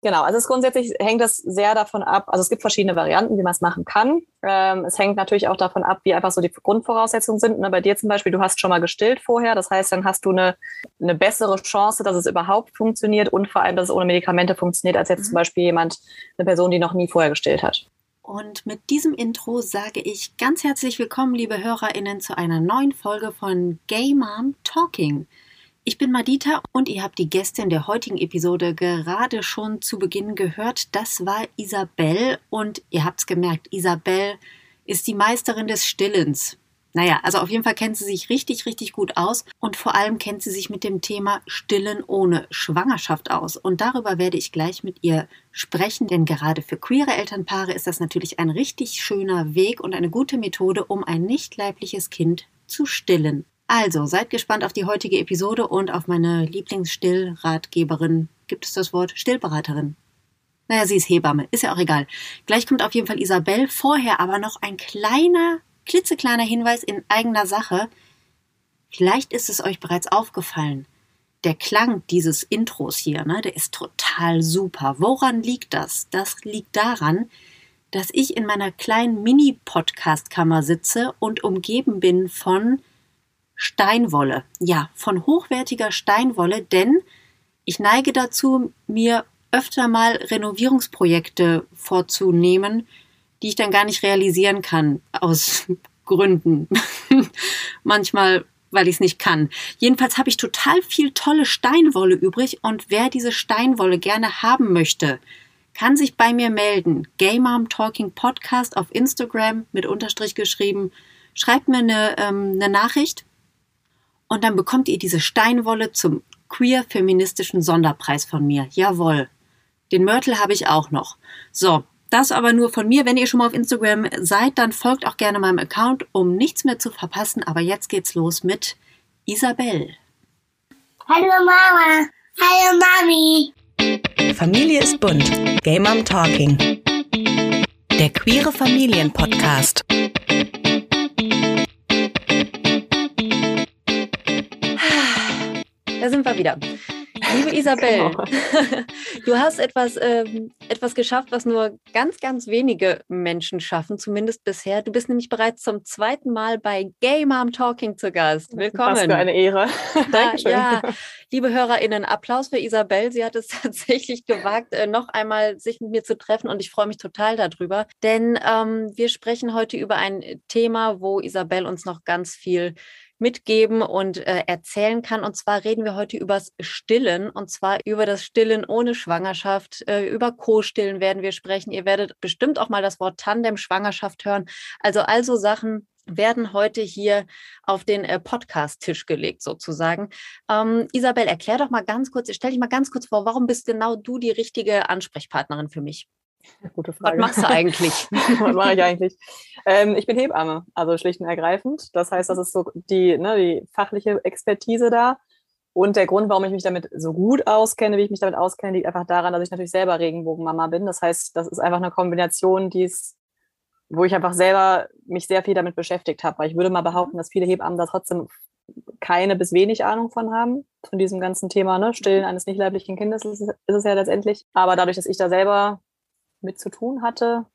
Genau, also es grundsätzlich hängt das sehr davon ab, also es gibt verschiedene Varianten, wie man es machen kann. Ähm, es hängt natürlich auch davon ab, wie einfach so die Grundvoraussetzungen sind. Ne, bei dir zum Beispiel, du hast schon mal gestillt vorher, das heißt, dann hast du eine, eine bessere Chance, dass es überhaupt funktioniert und vor allem, dass es ohne Medikamente funktioniert, als jetzt mhm. zum Beispiel jemand, eine Person, die noch nie vorher gestillt hat. Und mit diesem Intro sage ich ganz herzlich willkommen, liebe HörerInnen, zu einer neuen Folge von Gay Mom Talking. Ich bin Madita und ihr habt die Gästin der heutigen Episode gerade schon zu Beginn gehört. Das war Isabel und ihr habt's gemerkt, Isabel ist die Meisterin des Stillens. Naja, also auf jeden Fall kennt sie sich richtig, richtig gut aus und vor allem kennt sie sich mit dem Thema Stillen ohne Schwangerschaft aus. Und darüber werde ich gleich mit ihr sprechen, denn gerade für queere Elternpaare ist das natürlich ein richtig schöner Weg und eine gute Methode, um ein nicht leibliches Kind zu stillen. Also, seid gespannt auf die heutige Episode und auf meine Lieblingsstillratgeberin. Gibt es das Wort Stillberaterin? Naja, sie ist Hebamme, ist ja auch egal. Gleich kommt auf jeden Fall Isabel. Vorher aber noch ein kleiner, klitzekleiner Hinweis in eigener Sache. Vielleicht ist es euch bereits aufgefallen. Der Klang dieses Intros hier, ne, der ist total super. Woran liegt das? Das liegt daran, dass ich in meiner kleinen Mini-Podcast-Kammer sitze und umgeben bin von Steinwolle. Ja, von hochwertiger Steinwolle, denn ich neige dazu, mir öfter mal Renovierungsprojekte vorzunehmen, die ich dann gar nicht realisieren kann, aus Gründen. Manchmal, weil ich es nicht kann. Jedenfalls habe ich total viel tolle Steinwolle übrig und wer diese Steinwolle gerne haben möchte, kann sich bei mir melden. Gay Mom Talking Podcast auf Instagram mit Unterstrich geschrieben. Schreibt mir eine, ähm, eine Nachricht und dann bekommt ihr diese Steinwolle zum queer-feministischen Sonderpreis von mir. Jawohl. Den Mörtel habe ich auch noch. So, das aber nur von mir. Wenn ihr schon mal auf Instagram seid, dann folgt auch gerne meinem Account, um nichts mehr zu verpassen. Aber jetzt geht's los mit Isabel. Hallo Mama. Hallo Mami. Familie ist bunt. Game Mom Talking. Der queere Familienpodcast. Da sind wir wieder. Liebe Isabel, genau. du hast etwas, ähm, etwas geschafft, was nur ganz, ganz wenige Menschen schaffen, zumindest bisher. Du bist nämlich bereits zum zweiten Mal bei Gay Mom Talking zu Gast. Willkommen. Was für eine Ehre. Dankeschön. Ja, liebe HörerInnen, Applaus für Isabel. Sie hat es tatsächlich gewagt, äh, noch einmal sich mit mir zu treffen und ich freue mich total darüber, denn ähm, wir sprechen heute über ein Thema, wo Isabel uns noch ganz viel mitgeben und äh, erzählen kann. Und zwar reden wir heute übers Stillen und zwar über das Stillen ohne Schwangerschaft. Äh, über Co-Stillen werden wir sprechen. Ihr werdet bestimmt auch mal das Wort Tandem-Schwangerschaft hören. Also also Sachen werden heute hier auf den äh, Podcast-Tisch gelegt sozusagen. Ähm, Isabel, erklär doch mal ganz kurz, stell dich mal ganz kurz vor, warum bist genau du die richtige Ansprechpartnerin für mich? Gute Frage. Was machst du eigentlich? Was mache ich eigentlich? Ähm, ich bin Hebamme, also schlicht und ergreifend. Das heißt, das ist so die, ne, die fachliche Expertise da. Und der Grund, warum ich mich damit so gut auskenne, wie ich mich damit auskenne, liegt einfach daran, dass ich natürlich selber Regenbogenmama bin. Das heißt, das ist einfach eine Kombination, die ist, wo ich einfach selber mich sehr viel damit beschäftigt habe. Weil ich würde mal behaupten, dass viele Hebammen da trotzdem keine bis wenig Ahnung von haben, von diesem ganzen Thema, ne? Stillen eines nicht leiblichen Kindes ist es ja letztendlich. Aber dadurch, dass ich da selber mit zu tun hatte,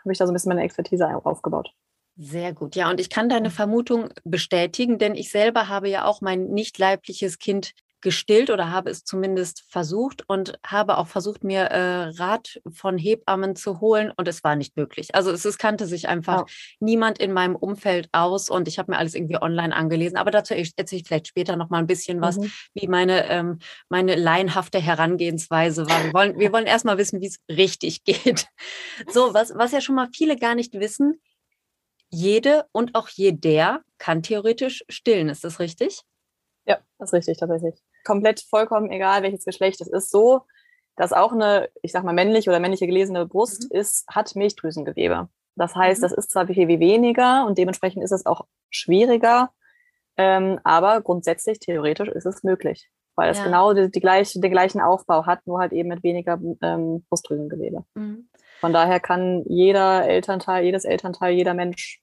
habe ich da so ein bisschen meine Expertise aufgebaut. Sehr gut. Ja, und ich kann deine Vermutung bestätigen, denn ich selber habe ja auch mein nicht leibliches Kind gestillt oder habe es zumindest versucht und habe auch versucht, mir äh, Rat von Hebammen zu holen und es war nicht möglich. Also es, es kannte sich einfach oh. niemand in meinem Umfeld aus und ich habe mir alles irgendwie online angelesen. Aber dazu erzähle ich vielleicht später noch mal ein bisschen was, mhm. wie meine, ähm, meine laienhafte Herangehensweise war. Wir wollen, wir wollen erstmal wissen, wie es richtig geht. So, was, was ja schon mal viele gar nicht wissen, jede und auch jeder kann theoretisch stillen. Ist das richtig? Ja, das ist richtig, tatsächlich komplett vollkommen egal, welches Geschlecht es ist, so, dass auch eine, ich sag mal, männliche oder männliche gelesene Brust mhm. ist, hat Milchdrüsengewebe. Das heißt, mhm. das ist zwar viel, viel weniger und dementsprechend ist es auch schwieriger, ähm, aber grundsätzlich, theoretisch ist es möglich, weil es ja. genau die, die gleiche, den gleichen Aufbau hat, nur halt eben mit weniger ähm, Brustdrüsengewebe. Mhm. Von daher kann jeder Elternteil, jedes Elternteil, jeder Mensch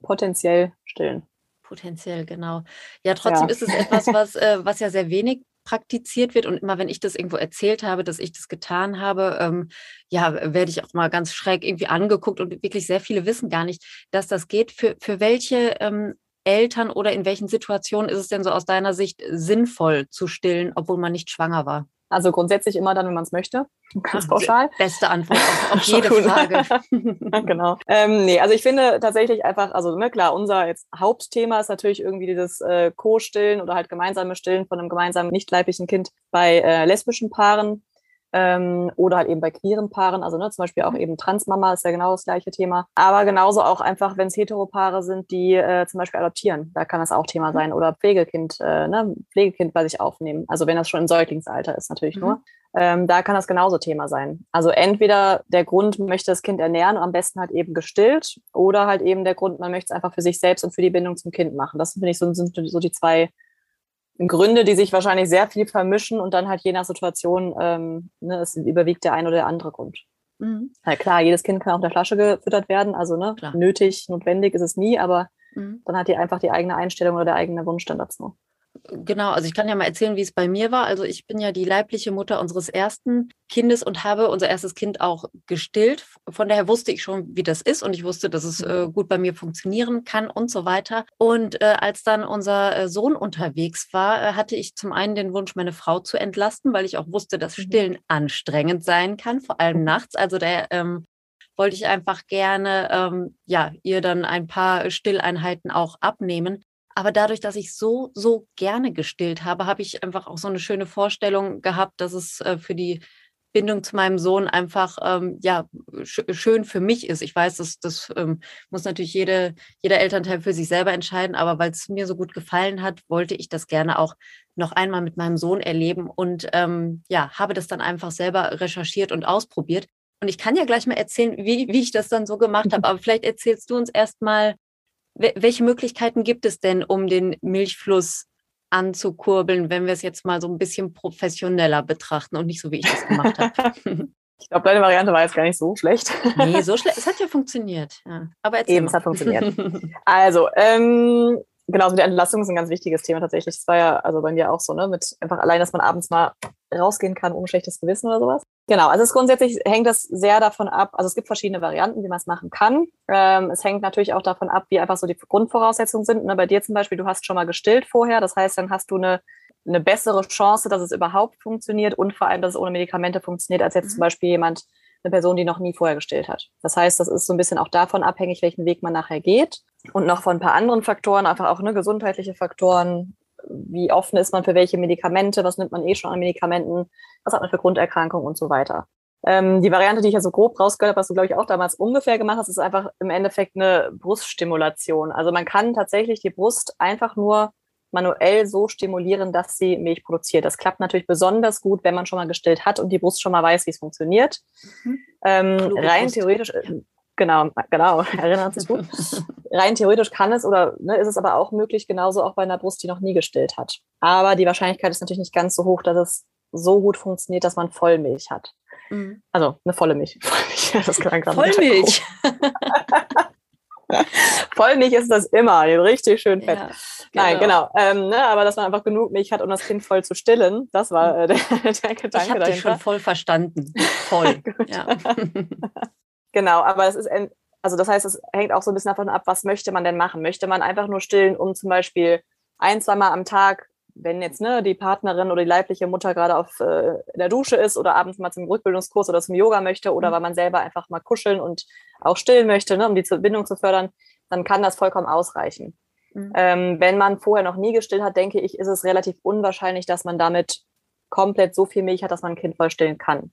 potenziell stillen. Potenziell, genau. Ja, trotzdem ja. ist es etwas, was, äh, was ja sehr wenig praktiziert wird. Und immer wenn ich das irgendwo erzählt habe, dass ich das getan habe, ähm, ja, werde ich auch mal ganz schräg irgendwie angeguckt und wirklich sehr viele wissen gar nicht, dass das geht. Für, für welche ähm, Eltern oder in welchen Situationen ist es denn so aus deiner Sicht sinnvoll zu stillen, obwohl man nicht schwanger war? Also grundsätzlich immer dann, wenn man es möchte. Ganz pauschal. Beste Antwort auf, auf jede Frage. genau. Ähm, nee, also ich finde tatsächlich einfach, also ne, klar, unser jetzt Hauptthema ist natürlich irgendwie dieses äh, Co-Stillen oder halt gemeinsame Stillen von einem gemeinsamen nicht leiblichen Kind bei äh, lesbischen Paaren ähm, oder halt eben bei queeren Paaren, also ne, zum Beispiel auch eben Transmama ist ja genau das gleiche Thema. Aber genauso auch einfach, wenn es Heteropaare sind, die äh, zum Beispiel adoptieren, da kann das auch Thema mhm. sein. Oder Pflegekind, äh, ne, Pflegekind bei sich aufnehmen. Also wenn das schon im Säuglingsalter ist, natürlich mhm. nur. Ähm, da kann das genauso Thema sein. Also entweder der Grund möchte das Kind ernähren, am besten halt eben gestillt, oder halt eben der Grund, man möchte es einfach für sich selbst und für die Bindung zum Kind machen. Das finde ich so, sind so die zwei Gründe, die sich wahrscheinlich sehr viel vermischen und dann halt je nach Situation, ähm, ne, es überwiegt der ein oder der andere Grund. Mhm. Ja, klar, jedes Kind kann auch der Flasche gefüttert werden, also ne, nötig, notwendig ist es nie, aber mhm. dann hat die einfach die eigene Einstellung oder der eigene Wunsch dann dazu. Genau, also ich kann ja mal erzählen, wie es bei mir war. Also ich bin ja die leibliche Mutter unseres ersten Kindes und habe unser erstes Kind auch gestillt. Von daher wusste ich schon, wie das ist und ich wusste, dass es äh, gut bei mir funktionieren kann und so weiter. Und äh, als dann unser äh, Sohn unterwegs war, äh, hatte ich zum einen den Wunsch, meine Frau zu entlasten, weil ich auch wusste, dass mhm. Stillen anstrengend sein kann, vor allem nachts. Also der ähm, wollte ich einfach gerne ähm, ja ihr dann ein paar Stilleinheiten auch abnehmen. Aber dadurch, dass ich so, so gerne gestillt habe, habe ich einfach auch so eine schöne Vorstellung gehabt, dass es äh, für die Bindung zu meinem Sohn einfach ähm, ja sch schön für mich ist. Ich weiß, dass das ähm, muss natürlich jede, jeder Elternteil für sich selber entscheiden, aber weil es mir so gut gefallen hat, wollte ich das gerne auch noch einmal mit meinem Sohn erleben und ähm, ja, habe das dann einfach selber recherchiert und ausprobiert. Und ich kann ja gleich mal erzählen, wie, wie ich das dann so gemacht habe, aber vielleicht erzählst du uns erstmal, welche Möglichkeiten gibt es denn, um den Milchfluss anzukurbeln, wenn wir es jetzt mal so ein bisschen professioneller betrachten und nicht so, wie ich das gemacht habe? Ich glaube, deine Variante war jetzt gar nicht so schlecht. Nee, so schlecht. Es hat ja funktioniert. Ja. Aber Eben, mal. es hat funktioniert. Also, ähm, genau, also die Entlastung ist ein ganz wichtiges Thema tatsächlich. Das war ja also bei mir auch so, ne, mit einfach allein, dass man abends mal rausgehen kann ohne schlechtes Gewissen oder sowas. Genau, also es grundsätzlich hängt das sehr davon ab, also es gibt verschiedene Varianten, wie man es machen kann. Ähm, es hängt natürlich auch davon ab, wie einfach so die Grundvoraussetzungen sind. Ne, bei dir zum Beispiel, du hast schon mal gestillt vorher, das heißt, dann hast du eine, eine bessere Chance, dass es überhaupt funktioniert und vor allem, dass es ohne Medikamente funktioniert, als jetzt mhm. zum Beispiel jemand, eine Person, die noch nie vorher gestillt hat. Das heißt, das ist so ein bisschen auch davon abhängig, welchen Weg man nachher geht und noch von ein paar anderen Faktoren, einfach auch ne, gesundheitliche Faktoren. Wie offen ist man für welche Medikamente? Was nimmt man eh schon an Medikamenten? Was hat man für Grunderkrankungen und so weiter? Ähm, die Variante, die ich ja so grob rausgehört habe, was du, glaube ich, auch damals ungefähr gemacht hast, ist einfach im Endeffekt eine Bruststimulation. Also man kann tatsächlich die Brust einfach nur manuell so stimulieren, dass sie Milch produziert. Das klappt natürlich besonders gut, wenn man schon mal gestillt hat und die Brust schon mal weiß, wie es funktioniert. Mhm. Ähm, rein theoretisch, äh, genau, genau, erinnert sich gut. rein theoretisch kann es oder ne, ist es aber auch möglich, genauso auch bei einer Brust, die noch nie gestillt hat. Aber die Wahrscheinlichkeit ist natürlich nicht ganz so hoch, dass es so gut funktioniert, dass man Vollmilch hat. Mhm. Also eine volle Milch. das Vollmilch. Vollmilch ist das immer, richtig schön fett. Ja, genau. Nein, genau. Ähm, ne, aber dass man einfach genug Milch hat, um das Kind voll zu stillen, das war äh, der, der Gedanke ich dahinter. Ich schon voll verstanden. Voll. genau, aber es ist, also das heißt, es hängt auch so ein bisschen davon ab, was möchte man denn machen? Möchte man einfach nur stillen, um zum Beispiel ein, zweimal am Tag wenn jetzt ne, die Partnerin oder die leibliche Mutter gerade auf äh, in der Dusche ist oder abends mal zum Rückbildungskurs oder zum Yoga möchte oder mhm. weil man selber einfach mal kuscheln und auch stillen möchte, ne, um die Bindung zu fördern, dann kann das vollkommen ausreichen. Mhm. Ähm, wenn man vorher noch nie gestillt hat, denke ich, ist es relativ unwahrscheinlich, dass man damit komplett so viel Milch hat, dass man ein Kind voll stillen kann.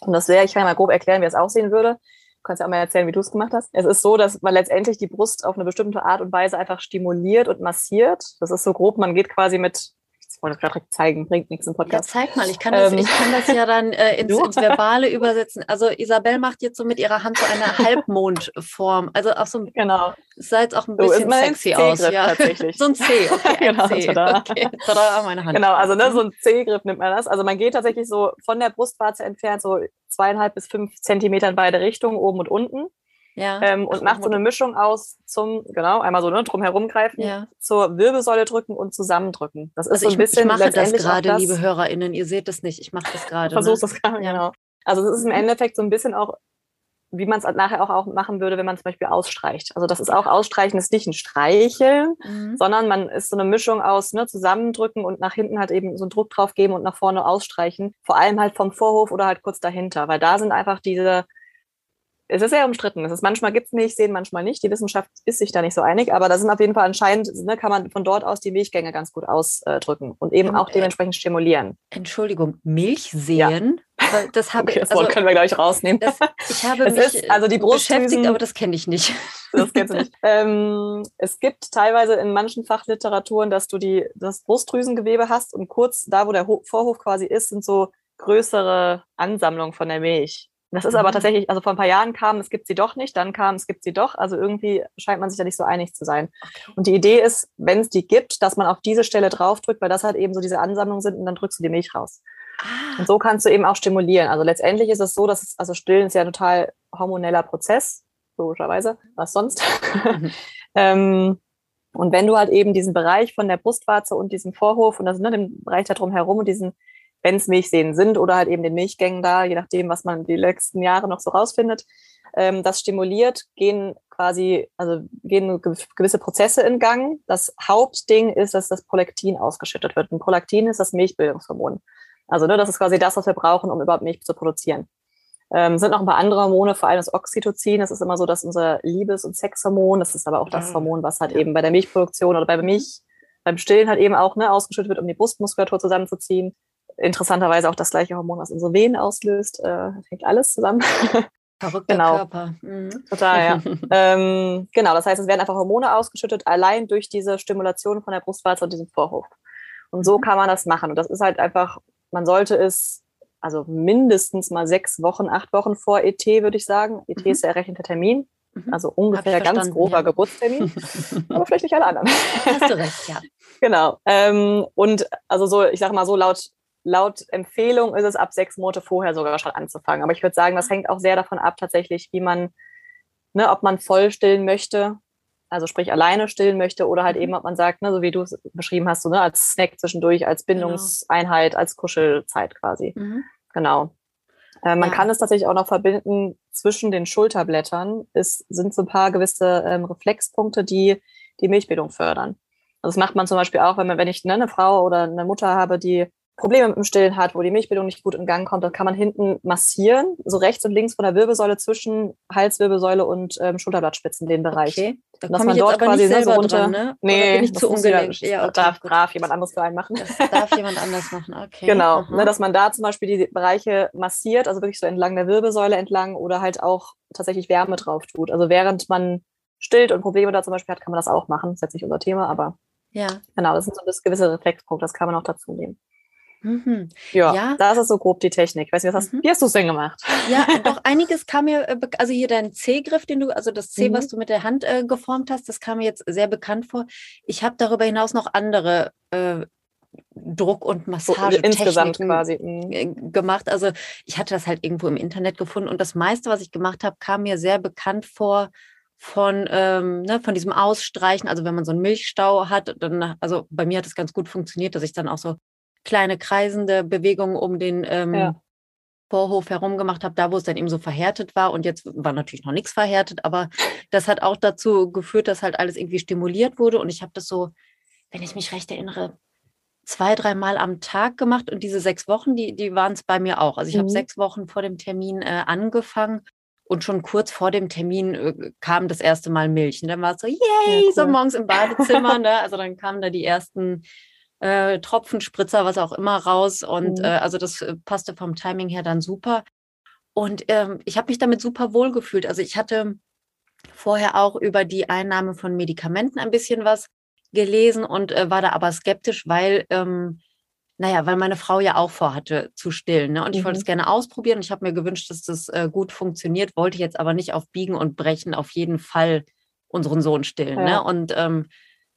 Und das wäre, ich kann mal grob erklären, wie es aussehen würde kannst ja auch mal erzählen, wie du es gemacht hast. Es ist so, dass man letztendlich die Brust auf eine bestimmte Art und Weise einfach stimuliert und massiert. Das ist so grob, man geht quasi mit wollte gerade zeigen, bringt nichts im Podcast. Ja, zeig mal, ich kann das, ähm. ich kann das ja dann äh, ins, ins, Verbale übersetzen. Also Isabel macht jetzt so mit ihrer Hand so eine Halbmondform. Also auch so genau. Es sah jetzt auch ein bisschen so, sexy aus. Ja. Tatsächlich. so ein C, okay. Ein genau, C. Tada. Okay. Tada, meine Hand. Genau, also ne, so ein C-Griff nimmt man das. Also man geht tatsächlich so von der Brustwarze entfernt, so zweieinhalb bis fünf Zentimeter in beide Richtungen, oben und unten. Ja. ähm, und Ach, macht so eine Mischung aus zum, genau, einmal so ne, drum herum greifen, Ja. zur Wirbelsäule drücken und zusammendrücken. Das ist Also so ich, ein bisschen ich mache das gerade, das- liebe HörerInnen. Ihr seht das nicht. Ich mache das gerade. Versuchst ne? das gerade, genau. Also es ist im Endeffekt so ein bisschen auch, wie man es nachher auch, auch machen würde, wenn man zum Beispiel ausstreicht. Also das ist auch Ausstreichen, ist nicht ein Streicheln, Mhm. sondern man ist so eine Mischung aus ne, zusammendrücken und nach hinten halt eben so einen Druck drauf geben und nach vorne ausstreichen. Vor allem halt vom Vorhof oder halt kurz dahinter, weil da sind einfach diese, es ist sehr umstritten. Es ist, manchmal gibt es Milchsehen, manchmal nicht. Die Wissenschaft ist sich da nicht so einig, aber da sind auf jeden Fall anscheinend, ne, kann man von dort aus die Milchgänge ganz gut ausdrücken und eben Ähm, auch äh, dementsprechend stimulieren. Entschuldigung, Milchsehen? Weil Das habe Okay, ich, das Wort also, können wir gleich rausnehmen. das, ich habe Es mich ist- also die beschäftigt, aber das kenne ich nicht. Das kennst du nicht. ähm, es gibt teilweise in manchen Fachliteraturen, dass du die, das Brustdrüsengewebe hast und kurz da, wo der Ho Vorhof quasi ist, sind so größere Ansammlungen von der Milch. Das ist aber Mhm. tatsächlich, also vor ein paar Jahren kam, es gibt sie doch nicht, dann kam, es gibt sie doch. Also irgendwie scheint man sich da nicht so einig zu sein. Und die Idee ist, wenn es die gibt, dass man auf diese Stelle draufdrückt, weil das halt eben so diese Ansammlungen sind und dann drückst du die Milch raus. Ah, Und so kannst du eben auch stimulieren. Also letztendlich ist es so, dass es, also Stillen ist ja ein total hormoneller Prozess, logischerweise. Was sonst? Mhm. ähm, und wenn du halt eben diesen Bereich von der Brustwarze und diesem Vorhof und das, ne, den Bereich da drum herum und diesen, wenn es Milchseen sind oder halt eben den Milchgängen da, je nachdem, was man die letzten Jahre noch so rausfindet, ähm, das stimuliert, gehen quasi, also gehen ge- gewisse Prozesse in Gang. Das Hauptding ist, dass das Prolaktin ausgeschüttet wird. Und Prolaktin ist das Milchbildungshormon. Also ne, das ist quasi das, was wir brauchen, um überhaupt Milch zu produzieren. Ähm, sind noch ein paar andere Hormone, vor allem das Oxytocin. Das ist immer so, dass unser Liebes- und Sexhormon, das ist aber auch das Ah, Hormon, was halt eben bei der Milchproduktion oder bei Milch, beim Stillen halt eben auch ne, ausgeschüttet wird, um die Brustmuskulatur zusammenzuziehen. Interessanterweise auch das gleiche Hormon, was unsere Venen auslöst. Äh, hängt alles zusammen. verrückter genau. Körper. Mhm. Total, ja. ähm, genau, das heißt, es werden einfach Hormone ausgeschüttet, allein durch diese Stimulation von der Brustwarze und diesem Vorhof. Und so Mhm. kann man das machen. Und das ist halt einfach, man sollte es, also mindestens mal sechs Wochen, acht Wochen vor ET, würde ich sagen. ET Mhm. ist der errechnete Termin, Mhm. also ungefähr ganz grober ja. Geburtstermin, aber vielleicht nicht alle anderen. Hast du recht, ja. Genau. Ähm, und also so, ich sage mal so, laut, laut Empfehlung ist es ab sechs Monate vorher sogar schon anzufangen. Aber ich würde sagen, das hängt auch sehr davon ab, tatsächlich, wie man, ne, ob man voll stillen möchte, also sprich alleine stillen möchte, oder halt Mhm. eben, ob man sagt, ne, so wie du es beschrieben hast, so, ne, als Snack zwischendurch, als Bindungseinheit, als Kuschelzeit quasi. Mhm. Genau. Äh, man Ja. kann es tatsächlich auch noch verbinden zwischen den Schulterblättern. Es sind so ein paar gewisse ähm, Reflexpunkte, die die Milchbildung fördern. Also das macht man zum Beispiel auch, wenn, man, wenn ich ne, eine Frau oder eine Mutter habe, die Probleme mit dem Stillen hat, wo die Milchbildung nicht gut in Gang kommt, dann kann man hinten massieren, so rechts und links von der Wirbelsäule zwischen Halswirbelsäule und ähm, Schulterblattspitzen, den Bereich. Okay, da Dass man dort quasi nicht ne, so selber runter. dran, ne? Nee, bin ich zu ungelenkt? Ja, okay, darf brav jemand anderes für einen machen. Das darf jemand anders machen, okay. Genau, ne, dass man da zum Beispiel die Bereiche massiert, also wirklich so entlang der Wirbelsäule entlang oder halt auch tatsächlich Wärme drauf tut. Also während man stillt und Probleme da zum Beispiel hat, kann man das auch machen. Das ist jetzt nicht unser Thema, aber ja. genau, das sind so das gewisse Reflexpunkte, das kann man auch dazu nehmen. Mhm. Ja, Ja. das ist so grob die Technik. Weiß nicht, was hast, Mhm. wie hast du es denn gemacht? Ja, doch einiges kam mir, äh, also hier dein C-Griff, den du, also das C, Mhm. was du mit der Hand äh, geformt hast, das kam mir jetzt sehr bekannt vor. Ich habe darüber hinaus noch andere äh, Druck- und Massagetechniken insgesamt quasi. Mhm. äh, gemacht. Also ich hatte das halt irgendwo im Internet gefunden und das meiste, was ich gemacht habe, kam mir sehr bekannt vor von, ähm, ne, von diesem Ausstreichen. Also wenn man so einen Milchstau hat, dann, also bei mir hat es ganz gut funktioniert, dass ich dann auch so kleine kreisende Bewegungen um den ähm, Ja. Vorhof herum gemacht habe, da wo es dann eben so verhärtet war. Und jetzt war natürlich noch nichts verhärtet, aber das hat auch dazu geführt, dass halt alles irgendwie stimuliert wurde. Und ich habe das so, wenn ich mich recht erinnere, zwei, dreimal am Tag gemacht. Und diese sechs Wochen, die, die waren es bei mir auch. Also ich habe Mhm. sechs Wochen vor dem Termin äh, angefangen. Und schon kurz vor dem Termin äh, kam das erste Mal Milch. Und dann war es so, yay, so cool. morgens im Badezimmer. ne? Also dann kamen da die ersten äh, Tropfenspritzer, was auch immer raus. Und Mhm. äh, also das äh, passte vom Timing her dann super. Und ähm, ich habe mich damit super wohl gefühlt. Also ich hatte vorher auch über die Einnahme von Medikamenten ein bisschen was gelesen und äh, war da aber skeptisch, weil, ähm, naja, weil meine Frau ja auch vorhatte zu stillen. Ne? Und ich wollte Mhm. es gerne ausprobieren. Ich habe mir gewünscht, dass das äh, gut funktioniert, wollte jetzt aber nicht auf Biegen und Brechen auf jeden Fall unseren Sohn stillen. Ja. Ne? Und ähm,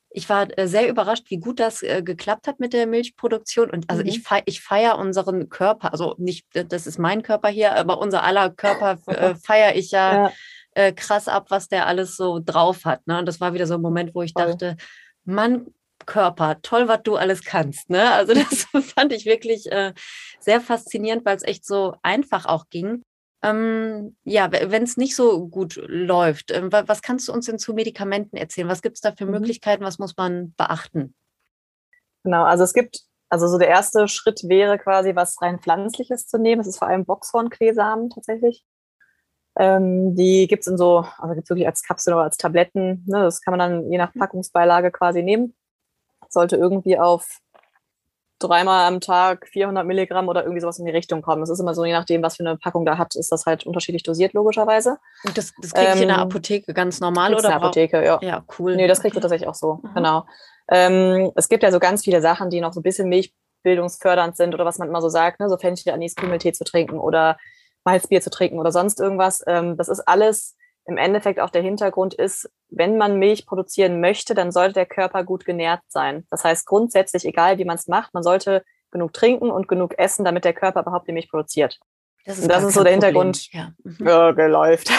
ich war äh, sehr überrascht, wie gut das äh, geklappt hat mit der Milchproduktion. Und also Mhm. ich, fei ich feiere unseren Körper, also nicht, das ist mein Körper hier, aber unser aller Körper äh, feiere ich ja, Ja. äh, krass ab, was der alles so drauf hat. Ne? Und das war wieder so ein Moment, wo ich Voll. dachte, Mann, Körper, toll, was du alles kannst. Ne? Also das fand ich wirklich sehr faszinierend, weil es echt so einfach auch ging. Ähm, ja, wenn es nicht so gut läuft, äh, was kannst du uns denn zu Medikamenten erzählen? Was gibt es da für mhm. Möglichkeiten? Was muss man beachten? Genau, also es gibt, also so der erste Schritt wäre quasi was rein pflanzliches zu nehmen. Das ist vor allem Boxhornkleesamen tatsächlich. Ähm, die gibt es in so, also gibt es wirklich als Kapsel oder als Tabletten. Ne? Das kann man dann je nach mhm. Packungsbeilage quasi nehmen. Sollte irgendwie auf dreimal am Tag 400 Milligramm oder irgendwie sowas in die Richtung kommen. Das ist immer so, je nachdem, was für eine Packung da hat, ist das halt unterschiedlich dosiert, logischerweise. Und das, das kriege ich ähm, in der ähm, Apotheke ganz normal oder? In der Apotheke, ja. Ja, cool. Nee, das kriegst du tatsächlich auch so, mhm. genau. Ähm, es gibt ja so ganz viele Sachen, die noch so ein bisschen milchbildungsfördernd sind oder was man immer so sagt, ne? so Fenchel, Anis, Kümmeltee zu trinken oder Malzbier zu trinken oder sonst irgendwas. Ähm, das ist alles im Endeffekt auch der Hintergrund ist, wenn man Milch produzieren möchte, dann sollte der Körper gut genährt sein. Das heißt grundsätzlich, egal wie man es macht, man sollte genug trinken und genug essen, damit der Körper überhaupt die Milch produziert. Das ist, das ist so der Hintergrund. Ja. Mhm. Ja, geläuft.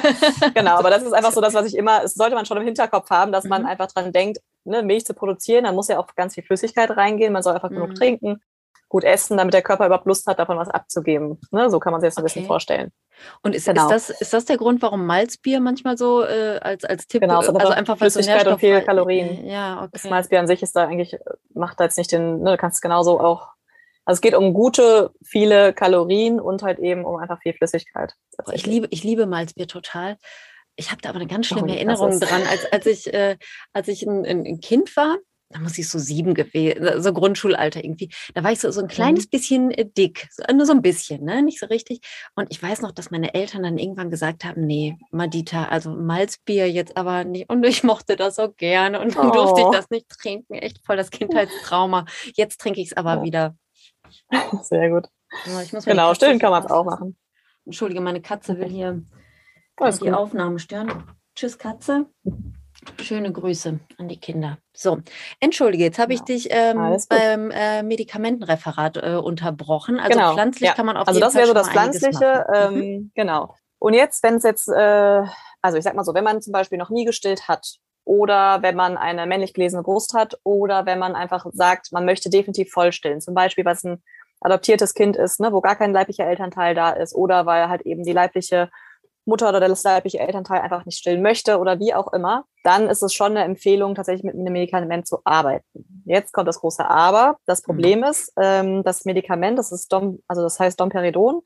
genau, aber das ist einfach so das, was ich immer, es sollte man schon im Hinterkopf haben, dass man mhm. einfach dran denkt, ne, Milch zu produzieren, dann muss ja auch ganz viel Flüssigkeit reingehen, man soll einfach mhm. genug trinken, gut essen, damit der Körper überhaupt Lust hat, davon was abzugeben. Ne, so kann man sich das okay. ein bisschen vorstellen. Und ist, genau. ist, das, ist das der Grund, warum Malzbier manchmal so äh, als, als Tipp, genau, also einfach Flüssigkeit so und viel Kalorien. Ja, okay. Das Malzbier an sich ist da eigentlich, macht da jetzt nicht den, ne, du kannst genauso auch, also es geht um gute, viele Kalorien und halt eben um einfach viel Flüssigkeit. Ich liebe, ich liebe Malzbier total. Ich habe da aber eine ganz schlimme oh, Erinnerung dran, als, als ich, äh, als ich ein, ein Kind war da muss ich so sieben gewesen, äh, so Grundschulalter irgendwie. Da war ich so, so ein kleines mhm. bisschen äh, dick, nur so ein bisschen, ne? nicht so richtig. Und ich weiß noch, dass meine Eltern dann irgendwann gesagt haben, nee, Madita, also Malzbier jetzt aber nicht. Und ich mochte das so gerne und dann oh. durfte ich oh. das nicht trinken. Echt voll das Kindheitstrauma. Jetzt trinke ich es aber ja. wieder. Sehr gut. genau, stillen kann man es auch machen. Entschuldige, meine Katze will hier die. Aufnahme stören. Tschüss, Katze. Schöne Grüße an die Kinder. So, entschuldige, jetzt habe ich dich ähm, beim äh, Medikamentenreferat äh, unterbrochen. Also genau. pflanzlich ja. kann man auf also das wäre so das Pflanzliche, ähm, mhm. genau. Und jetzt, wenn es jetzt, äh, also ich sag mal so, wenn man zum Beispiel noch nie gestillt hat oder wenn man eine männlich gelesene Brust hat oder wenn man einfach sagt, man möchte definitiv vollstillen, zum Beispiel, was ein adoptiertes Kind ist, ne, wo gar kein leiblicher Elternteil da ist oder weil halt eben die leibliche Mutter oder das leibliche Elternteil einfach nicht stillen möchte oder wie auch immer, dann ist es schon eine Empfehlung, tatsächlich mit einem Medikament zu arbeiten. Jetzt kommt das große Aber. Das Problem mhm. ist, ähm, das Medikament, das ist Dom, also das heißt Domperidon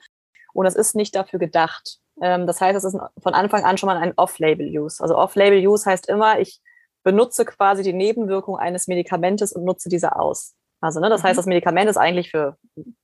und es ist nicht dafür gedacht. Ähm, das heißt, es ist von Anfang an schon mal ein Off-Label-Use. Also Off-Label-Use heißt immer, ich benutze quasi die Nebenwirkung eines Medikamentes und nutze diese aus. Also, ne, das mhm. heißt, das Medikament ist eigentlich für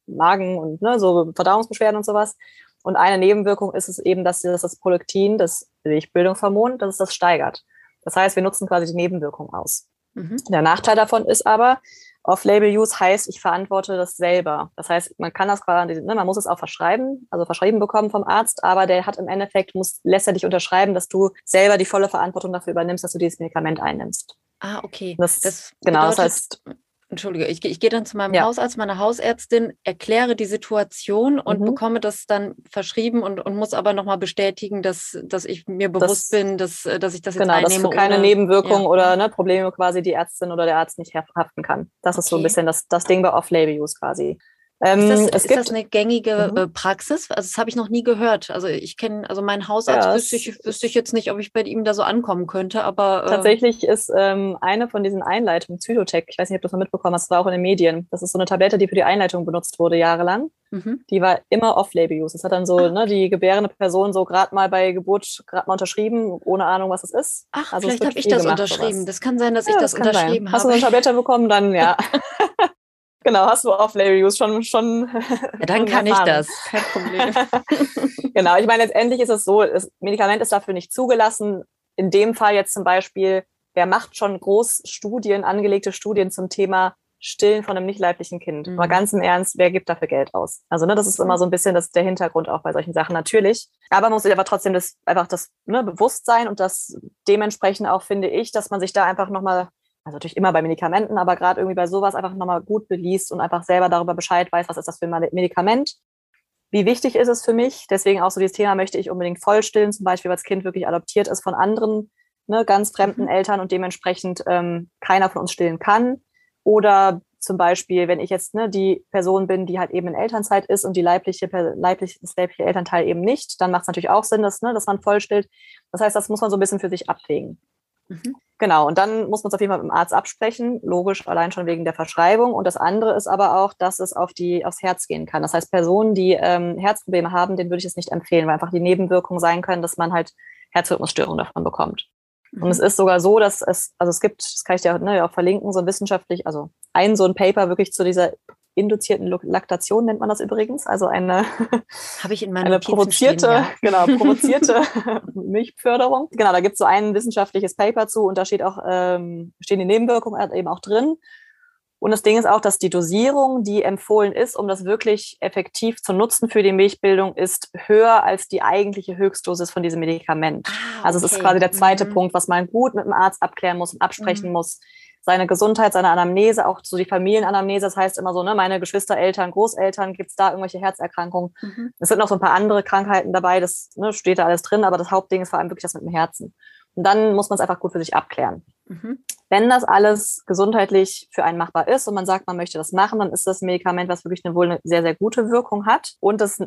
Magen und ne, so Verdauungsbeschwerden und sowas. Und eine Nebenwirkung ist es eben, dass das Prolaktin, das Milchbildungshormon, dass es das steigert. Das heißt, wir nutzen quasi die Nebenwirkung aus. Mhm. Der Nachteil davon ist aber, Off-Label-Use heißt, ich verantworte das selber. Das heißt, man kann das quasi, ne, man muss es auch verschreiben, also verschrieben bekommen vom Arzt, aber der hat im Endeffekt, muss, lässt er dich unterschreiben, dass du selber die volle Verantwortung dafür übernimmst, dass du dieses Medikament einnimmst. Ah, okay. Das, das genau, das heißt, Entschuldige, ich, ich gehe dann zu meinem ja. Hausarzt, meiner Hausärztin, erkläre die Situation und mhm. bekomme das dann verschrieben und, und muss aber nochmal bestätigen, dass, dass ich mir bewusst das, bin, dass, dass ich das jetzt genau, einnehme. Genau, dass du keine ohne, Nebenwirkungen ja. oder ne, Probleme quasi die Ärztin oder der Arzt nicht haften kann. Das okay. ist so ein bisschen das, das Ding bei Off-Label-Use quasi. Ähm, ist, das, ist das, eine gängige mhm. Äh, Praxis? Also das habe ich noch nie gehört. Also ich kenne, also mein Hausarzt ja, wüsste, ich, wüsste ich jetzt nicht, ob ich bei ihm da so ankommen könnte, aber. Äh tatsächlich ist ähm, eine von diesen Einleitungen, Zytotec, ich weiß nicht, ob du das mal mitbekommen hast, das war auch in den Medien. Das ist so eine Tablette, die für die Einleitung benutzt wurde, jahrelang. Mhm. Die war immer Off-Label-Use. Das hat dann so, Ach, ne, die gebärende Person so gerade mal bei Geburt gerade mal unterschrieben, ohne Ahnung, was es ist. Ach, also vielleicht habe ich das gemacht, unterschrieben. Sowas. Das kann sein, dass ja, ich das, das unterschrieben sein. habe. Hast du eine Tablette bekommen, dann ja. Genau, hast du Off-Label-Use schon, schon. Ja, dann kann ich das, kein Problem. genau, ich meine, letztendlich ist es so, das Medikament ist dafür nicht zugelassen. In dem Fall jetzt zum Beispiel, wer macht schon Großstudien, angelegte Studien zum Thema Stillen von einem nicht leiblichen Kind? Mhm. Mal ganz im Ernst, wer gibt dafür Geld aus? Also, ne, das ist immer so ein bisschen das, der Hintergrund auch bei solchen Sachen natürlich. Aber man muss sich aber trotzdem das, einfach das ne, Bewusstsein und das dementsprechend auch, finde ich, dass man sich da einfach nochmal also natürlich immer bei Medikamenten, aber gerade irgendwie bei sowas einfach nochmal gut beliest und einfach selber darüber Bescheid weiß, was ist das für ein Medikament. wie wichtig ist es für mich? Deswegen auch so dieses Thema, möchte ich unbedingt voll stillen, zum Beispiel, weil das Kind wirklich adoptiert ist von anderen, ne, ganz fremden mhm. Eltern und dementsprechend ähm, keiner von uns stillen kann. Oder zum Beispiel, wenn ich jetzt ne, die Person bin, die halt eben in Elternzeit ist und die leibliche, leibliche, das leibliche Elternteil eben nicht, dann macht es natürlich auch Sinn, dass, ne, dass man voll stillt. Das heißt, das muss man so ein bisschen für sich abwägen. Mhm. Genau, und dann muss man es auf jeden Fall mit dem Arzt absprechen, logisch allein schon wegen der Verschreibung. Und das andere ist aber auch, dass es auf die, aufs Herz gehen kann. Das heißt, Personen, die ähm, Herzprobleme haben, denen würde ich es nicht empfehlen, weil einfach die Nebenwirkungen sein können, dass man halt Herzrhythmusstörungen davon bekommt. Mhm. Und es ist sogar so, dass es, also es gibt, das kann ich dir ne, auch verlinken, so ein wissenschaftlich, also ein so ein Paper wirklich zu dieser induzierten Laktation nennt man das übrigens, also eine, Habe ich in meiner eine provozierte, stehen, ja. genau, provozierte Milchförderung. Genau, da gibt es so ein wissenschaftliches Paper zu und da steht auch, ähm, stehen die Nebenwirkungen eben auch drin. Und das Ding ist auch, dass die Dosierung, die empfohlen ist, um das wirklich effektiv zu nutzen für die Milchbildung, ist höher als die eigentliche Höchstdosis von diesem Medikament. Ah, okay. Also es ist quasi der zweite mhm. Punkt, was man gut mit dem Arzt abklären muss und absprechen mhm. muss seine Gesundheit, seine Anamnese, auch so die Familienanamnese. Das heißt immer so, ne, meine Geschwister, Eltern, Großeltern, gibt es da irgendwelche Herzerkrankungen? Mhm. Es sind noch so ein paar andere Krankheiten dabei, das ne, steht da alles drin, aber das Hauptding ist vor allem wirklich das mit dem Herzen. Und dann muss man es einfach gut für sich abklären. Mhm. Wenn das alles gesundheitlich für einen machbar ist und man sagt, man möchte das machen, dann ist das ein Medikament, was wirklich eine, wohl eine sehr, sehr gute Wirkung hat. Und das,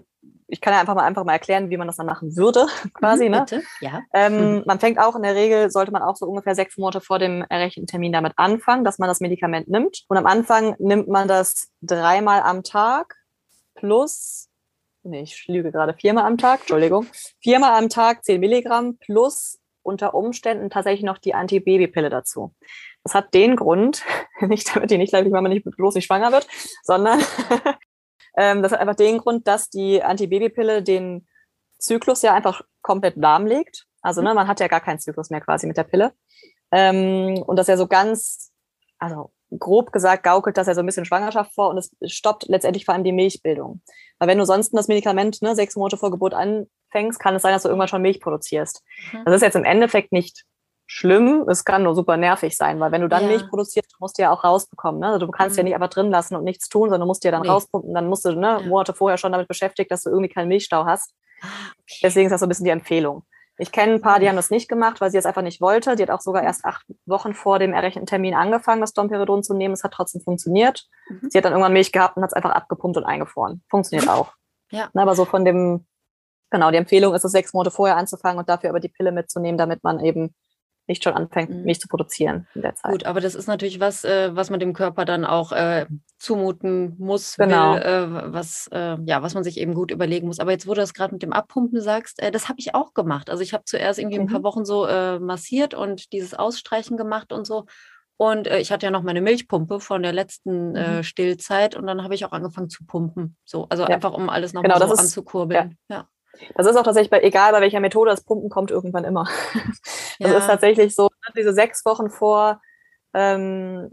ich kann ja einfach mal, einfach mal erklären, wie man das dann machen würde, quasi. Mhm, ne? Ja. Ähm, mhm. Man fängt auch in der Regel, sollte man auch so ungefähr sechs Monate vor dem errechneten Termin damit anfangen, dass man das Medikament nimmt. Und am Anfang nimmt man das dreimal am Tag plus nee, ich lüge gerade viermal am Tag, Entschuldigung, viermal am Tag 10 Milligramm plus unter Umständen tatsächlich noch die Antibabypille dazu. Das hat den Grund, nicht damit die nicht leibliche Mama nicht bloß nicht schwanger wird, sondern ähm, das hat einfach den Grund, dass die Antibabypille den Zyklus ja einfach komplett lahmlegt. Also ne, man hat ja gar keinen Zyklus mehr quasi mit der Pille. Ähm, und das ja so ganz, also grob gesagt, gaukelt das ja so ein bisschen Schwangerschaft vor und es stoppt letztendlich vor allem die Milchbildung. Weil wenn du sonst das Medikament ne, sechs Monate vor Geburt anfängst, kann es sein, dass du irgendwann schon Milch produzierst. Mhm. Das ist jetzt im Endeffekt nicht schlimm, es kann nur super nervig sein, weil wenn du dann ja. Milch produzierst, musst du ja auch rausbekommen. Ne? Also du kannst mhm. ja nicht einfach drin lassen und nichts tun, sondern du musst dir dann nee. rauspumpen. Dann musst du ne, ja. Monate vorher schon damit beschäftigt, dass du irgendwie keinen Milchstau hast. Ah, okay. Deswegen ist das so ein bisschen die Empfehlung. Ich kenne ein paar, die haben das nicht gemacht, weil sie es einfach nicht wollte. Die hat auch sogar erst acht Wochen vor dem errechneten Termin angefangen, das Domperidon zu nehmen. Es hat trotzdem funktioniert. Mhm. Sie hat dann irgendwann Milch gehabt und hat es einfach abgepumpt und eingefroren. Funktioniert mhm. auch. Ja. Na, aber so von dem, genau, die Empfehlung ist es, sechs Monate vorher anzufangen und dafür aber die Pille mitzunehmen, damit man eben nicht schon anfängt, mhm. Milch zu produzieren in der Zeit. Gut, aber das ist natürlich was, äh, was man dem Körper dann auch äh, zumuten muss, genau. will, äh, was, äh, ja, was man sich eben gut überlegen muss. Aber jetzt, wo du das gerade mit dem Abpumpen sagst, äh, das habe ich auch gemacht. Also ich habe zuerst irgendwie mhm. ein paar mhm. Wochen so äh, massiert und dieses Ausstreichen gemacht und so. Und ich hatte ja noch meine Milchpumpe von der letzten mhm. Stillzeit und dann habe ich auch angefangen zu pumpen. So, also ja. einfach um alles noch genau, so anzukurbeln. Ja. ja. Das ist auch tatsächlich bei, egal bei welcher Methode, das Pumpen kommt irgendwann immer. Das ja. ist tatsächlich so, diese sechs Wochen vor, ähm,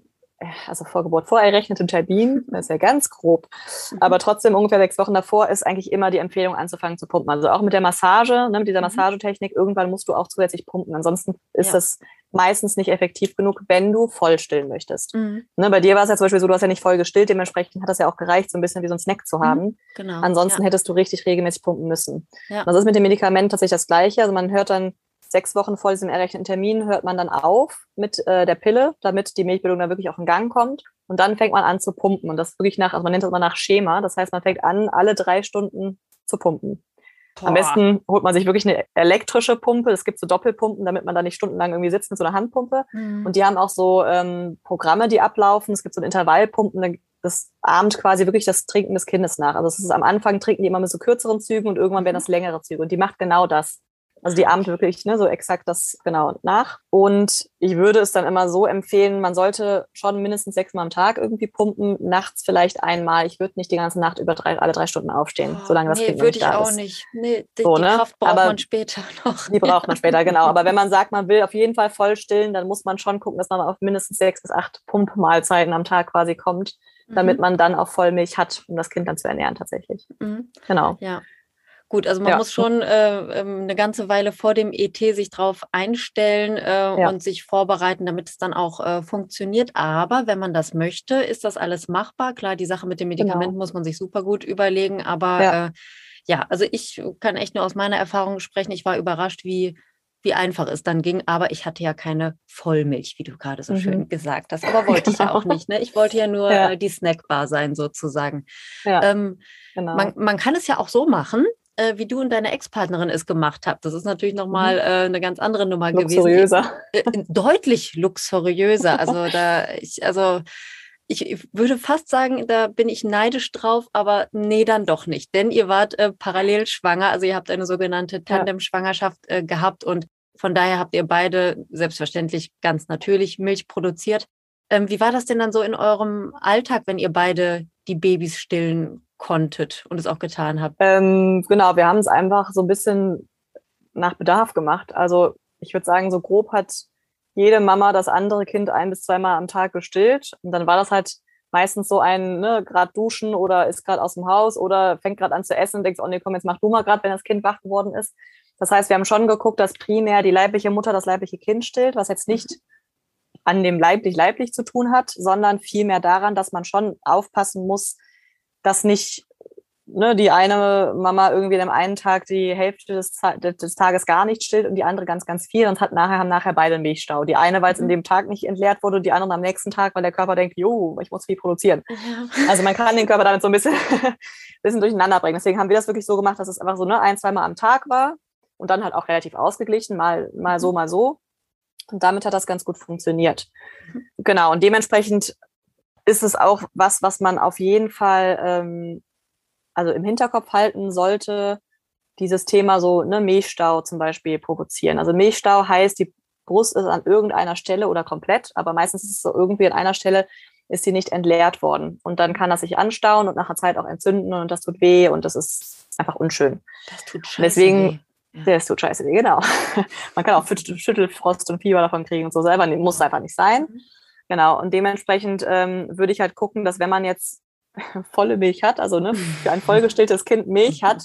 also vor Geburt, vor errechnetem Termin, das ist ja ganz grob, mhm. aber trotzdem ungefähr sechs Wochen davor ist eigentlich immer die Empfehlung anzufangen zu pumpen. Also auch mit der Massage, ne, mit dieser mhm. Massagetechnik, irgendwann musst du auch zusätzlich pumpen. Ansonsten ist ja. das meistens nicht effektiv genug, wenn du voll stillen möchtest. Mhm. Ne, bei dir war es ja zum Beispiel so, du hast ja nicht voll gestillt, dementsprechend hat das ja auch gereicht, so ein bisschen wie so ein Snack zu mhm. haben. Mhm. Genau. Ansonsten ja. hättest du richtig regelmäßig pumpen müssen. Ja. Das ist mit dem Medikament tatsächlich das Gleiche. Also man hört dann sechs Wochen vor diesem errechneten Termin, hört man dann auf mit äh, der Pille, damit die Milchbildung dann wirklich auch in Gang kommt. Und dann fängt man an zu pumpen. Und das wirklich nach, also man nennt das immer nach Schema. Das heißt, man fängt an, alle drei Stunden zu pumpen. Boah. Am besten holt man sich wirklich eine elektrische Pumpe. Es gibt so Doppelpumpen, damit man da nicht stundenlang irgendwie sitzt mit so einer Handpumpe. Mhm. Und die haben auch so ähm, Programme, die ablaufen. Es gibt so Intervallpumpen, das ahmt quasi wirklich das Trinken des Kindes nach. Also es ist am Anfang trinken die immer mit so kürzeren Zügen und irgendwann werden mhm. das längere Züge. Und die macht genau das. Also die ahmt wirklich ne, so exakt das genau nach. Und ich würde es dann immer so empfehlen, man sollte schon mindestens sechsmal am Tag irgendwie pumpen, nachts vielleicht einmal. Ich würde nicht die ganze Nacht über drei, alle drei Stunden aufstehen, oh, solange das nee, Kind würde ich auch ist. nicht. Nee, die, so, die ne? Kraft braucht Aber man später noch. Die braucht man später, genau. Aber wenn man sagt, man will auf jeden Fall voll stillen, dann muss man schon gucken, dass man auf mindestens sechs bis acht Pumpmahlzeiten am Tag quasi kommt, damit mhm. man dann auch Vollmilch hat, um das Kind dann zu ernähren tatsächlich. Mhm. Genau. Ja. Gut, also man Ja. muss schon äh, ähm, eine ganze Weile vor dem ET sich drauf einstellen äh, Ja. und sich vorbereiten, damit es dann auch äh, funktioniert. Aber wenn man das möchte, ist das alles machbar. Klar, die Sache mit dem Medikament muss man sich super gut überlegen, aber Ja. äh, ja, also ich kann echt nur aus meiner Erfahrung sprechen. Ich war überrascht, wie wie einfach es dann ging, aber ich hatte ja keine Vollmilch, wie du gerade so Mhm. schön gesagt hast. Aber wollte ich ja auch Genau. nicht. Ne? Ich wollte ja nur Ja. äh, die Snackbar sein, sozusagen. Ja, Ähm, genau. man, man kann es ja auch so machen, äh, wie du und deine Ex-Partnerin es gemacht habt. Das ist natürlich nochmal äh, eine ganz andere Nummer gewesen. Mhm. Luxuriöser. Äh, deutlich luxuriöser. Also da, ich, also ich, ich würde fast sagen, da bin ich neidisch drauf, aber nee, dann doch nicht. Denn ihr wart äh, parallel schwanger, also ihr habt eine sogenannte Tandem-Schwangerschaft äh, gehabt und von daher habt ihr beide selbstverständlich ganz natürlich Milch produziert. Ähm, wie war das denn dann so in eurem Alltag, wenn ihr beide die Babys stillen konntet und es auch getan habt? Ähm, genau, wir haben es einfach so ein bisschen nach Bedarf gemacht. Also ich würde sagen, so grob hat jede Mama das andere Kind ein bis zweimal am Tag gestillt. Und dann war das halt meistens so ein, ne, gerade duschen oder ist gerade aus dem Haus oder fängt gerade an zu essen und denkst, oh nee, komm, jetzt mach du mal gerade, wenn das Kind wach geworden ist. Das heißt, wir haben schon geguckt, dass primär die leibliche Mutter das leibliche Kind stillt, was jetzt nicht an dem leiblich-leiblich zu tun hat, sondern vielmehr daran, dass man schon aufpassen muss, dass nicht ne, die eine Mama irgendwie dem einen Tag die Hälfte des, des Tages gar nicht stillt und die andere ganz, ganz viel und hat nachher, haben nachher beide einen Milchstau. Die eine, weil es Mhm. in dem Tag nicht entleert wurde, und die andere am nächsten Tag, weil der Körper denkt, jo, ich muss viel produzieren. Also man kann den Körper damit so ein bisschen, bisschen durcheinander bringen. Deswegen haben wir das wirklich so gemacht, dass es einfach so ne, ein, zweimal am Tag war und dann halt auch relativ ausgeglichen, mal, mal so, mal so. Und damit hat das ganz gut funktioniert. Genau, und dementsprechend ist es auch was, was man auf jeden Fall ähm, also im Hinterkopf halten sollte, dieses Thema so ne, Milchstau zum Beispiel provozieren. Also Milchstau heißt, die Brust ist an irgendeiner Stelle oder komplett, aber meistens ist es so irgendwie an einer Stelle, ist sie nicht entleert worden. Und dann kann das sich anstauen und nach einer Zeit auch entzünden und das tut weh und das ist einfach unschön. Das tut scheiße Deswegen- weh. Das tut scheiße weh, genau. Man kann auch Schüttel- Schüttelfrost und Fieber davon kriegen und so selber, muss einfach nicht sein. Mhm. Genau, und dementsprechend ähm, würde ich halt gucken, dass wenn man jetzt volle Milch hat, also ne, für ein vollgestilltes Kind Milch hat,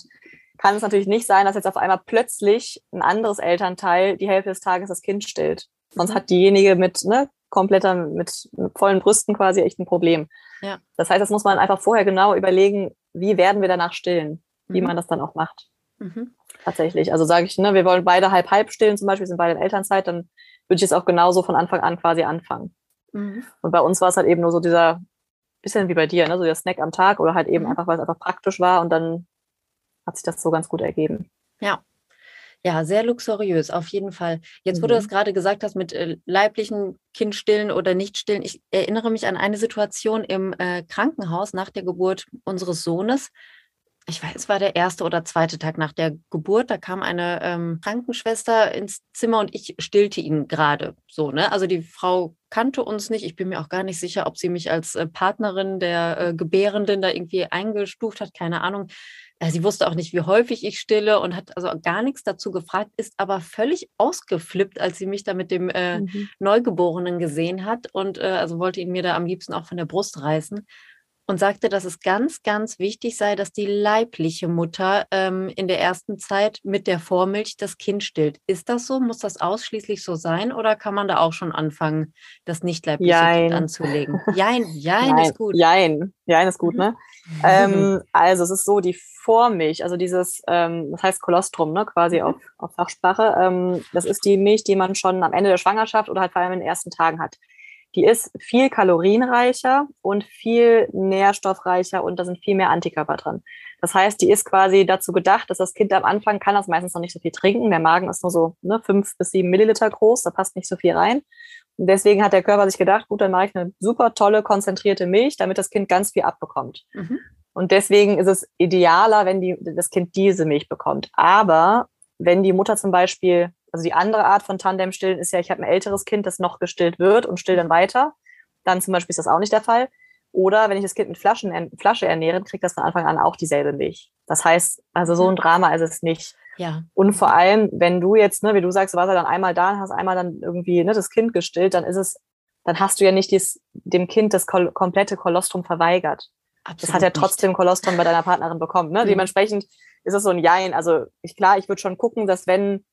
kann es natürlich nicht sein, dass jetzt auf einmal plötzlich ein anderes Elternteil die Hälfte des Tages das Kind stillt. Sonst hat diejenige mit ne, kompletter, mit, mit vollen Brüsten quasi echt ein Problem. Ja. Das heißt, das muss man einfach vorher genau überlegen, wie werden wir danach stillen, wie Mhm. man das dann auch macht. Mhm. Tatsächlich. Also sage ich, ne, wir wollen beide halb-halb stillen, zum Beispiel sind beide in Elternzeit, dann würde ich es auch genauso von Anfang an quasi anfangen. Mhm. Und bei uns war es halt eben nur so dieser, bisschen wie bei dir, ne, so der Snack am Tag oder halt eben Mhm. einfach, weil es einfach praktisch war und dann hat sich das so ganz gut ergeben. Ja, sehr luxuriös, auf jeden Fall. Jetzt, wo du Mhm. das gerade gesagt hast mit äh, leiblichen Kindstillen oder Nichtstillen, ich erinnere mich an eine Situation im äh, Krankenhaus nach der Geburt unseres Sohnes. Ich weiß, es war der erste oder zweite Tag nach der Geburt. Da kam eine ähm, Krankenschwester ins Zimmer und ich stillte ihn gerade so. Ne? Also die Frau kannte uns nicht. Ich bin mir auch gar nicht sicher, ob sie mich als äh, Partnerin der äh, Gebärenden da irgendwie eingestuft hat. Keine Ahnung. Äh, Sie wusste auch nicht, wie häufig ich stille und hat also gar nichts dazu gefragt, ist aber völlig ausgeflippt, als sie mich da mit dem äh, Mhm. Neugeborenen gesehen hat und äh, also wollte ihn mir da am liebsten auch von der Brust reißen und sagte, dass es ganz, ganz wichtig sei, dass die leibliche Mutter ähm, in der ersten Zeit mit der Vormilch das Kind stillt. Ist das so? Muss das ausschließlich so sein oder kann man da auch schon anfangen, das nicht leibliche Jein. Kind anzulegen? Jein, jein ist gut. Jein, Jein ist gut, Mhm. ne? Ähm, also es ist so, die Vormilch, also dieses, ähm, das heißt Kolostrum, ne, quasi Mhm. auf, auf Fachsprache, ähm, das ist die Milch, die man schon am Ende der Schwangerschaft oder halt vor allem in den ersten Tagen hat. Die ist viel kalorienreicher und viel nährstoffreicher und da sind viel mehr Antikörper drin. Das heißt, die ist quasi dazu gedacht, dass das Kind am Anfang kann das meistens noch nicht so viel trinken. Der Magen ist nur so ne, fünf bis sieben Milliliter groß, da passt nicht so viel rein. Und deswegen hat der Körper sich gedacht, gut, dann mache ich eine super tolle, konzentrierte Milch, damit das Kind ganz viel abbekommt. Mhm. Und deswegen ist es idealer, wenn die, das Kind diese Milch bekommt. Aber wenn die Mutter zum Beispiel, also die andere Art von Tandem-Stillen ist ja, ich habe ein älteres Kind, das noch gestillt wird und still dann weiter, dann zum Beispiel ist das auch nicht der Fall. Oder wenn ich das Kind mit Flaschen, Flasche ernähre, kriegt das von Anfang an auch dieselbe Milch. Das heißt, also so ein Drama ist es nicht. Ja. Und vor allem, wenn du jetzt, ne, wie du sagst, du warst ja dann einmal da und hast einmal dann irgendwie ne, das Kind gestillt, dann ist es, dann hast du ja nicht dies, dem Kind das kol komplette Kolostrum verweigert. Das hat ja Absolut nicht. trotzdem Kolostrum bei deiner Partnerin bekommen. Ne? Mhm. Dementsprechend ist es so ein Jein. Also ich, klar, ich würde schon gucken, dass wenn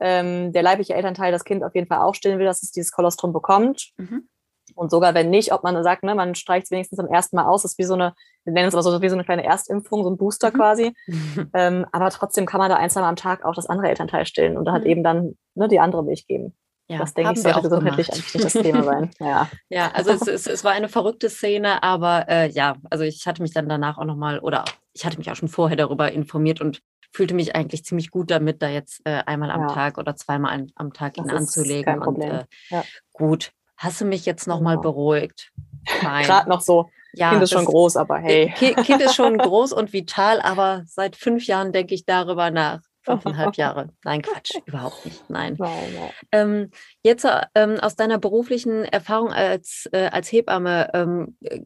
ähm, der leibliche Elternteil das Kind auf jeden Fall auch stillen will, dass es dieses Kolostrum bekommt. Mhm. Und sogar wenn nicht, ob man sagt, ne, man streicht es wenigstens am ersten Mal aus, das ist wie so eine, wir nennen es aber so wie so eine kleine Erstimpfung, so ein Booster Mhm. quasi. Ähm, aber trotzdem kann man da ein, am Tag auch das andere Elternteil stillen und da halt Mhm. eben dann ne, die andere Milch geben. Ja, das denke ich, sollte gesundheitlich gemacht. eigentlich das Thema sein. Ja. Ja, also es, es, es war eine verrückte Szene, aber äh, ja, also ich hatte mich dann danach auch nochmal, oder ich hatte mich auch schon vorher darüber informiert und fühlte mich eigentlich ziemlich gut damit, da jetzt äh, einmal am Ja. Tag oder zweimal an, am Tag ihn Das ist anzulegen. kein Und äh, Ja. gut, hast du mich jetzt nochmal Genau. beruhigt? Gerade noch so, ja, Kind ist schon groß, aber hey. Ki- Kind ist schon groß und vital, aber seit fünf Jahren denke ich darüber nach. Fünfeinhalb Jahre. Nein, Quatsch, überhaupt nicht. Nein. Nein, nein. Ähm, jetzt äh, ähm, aus deiner beruflichen Erfahrung als, äh, als Hebamme, ähm, äh,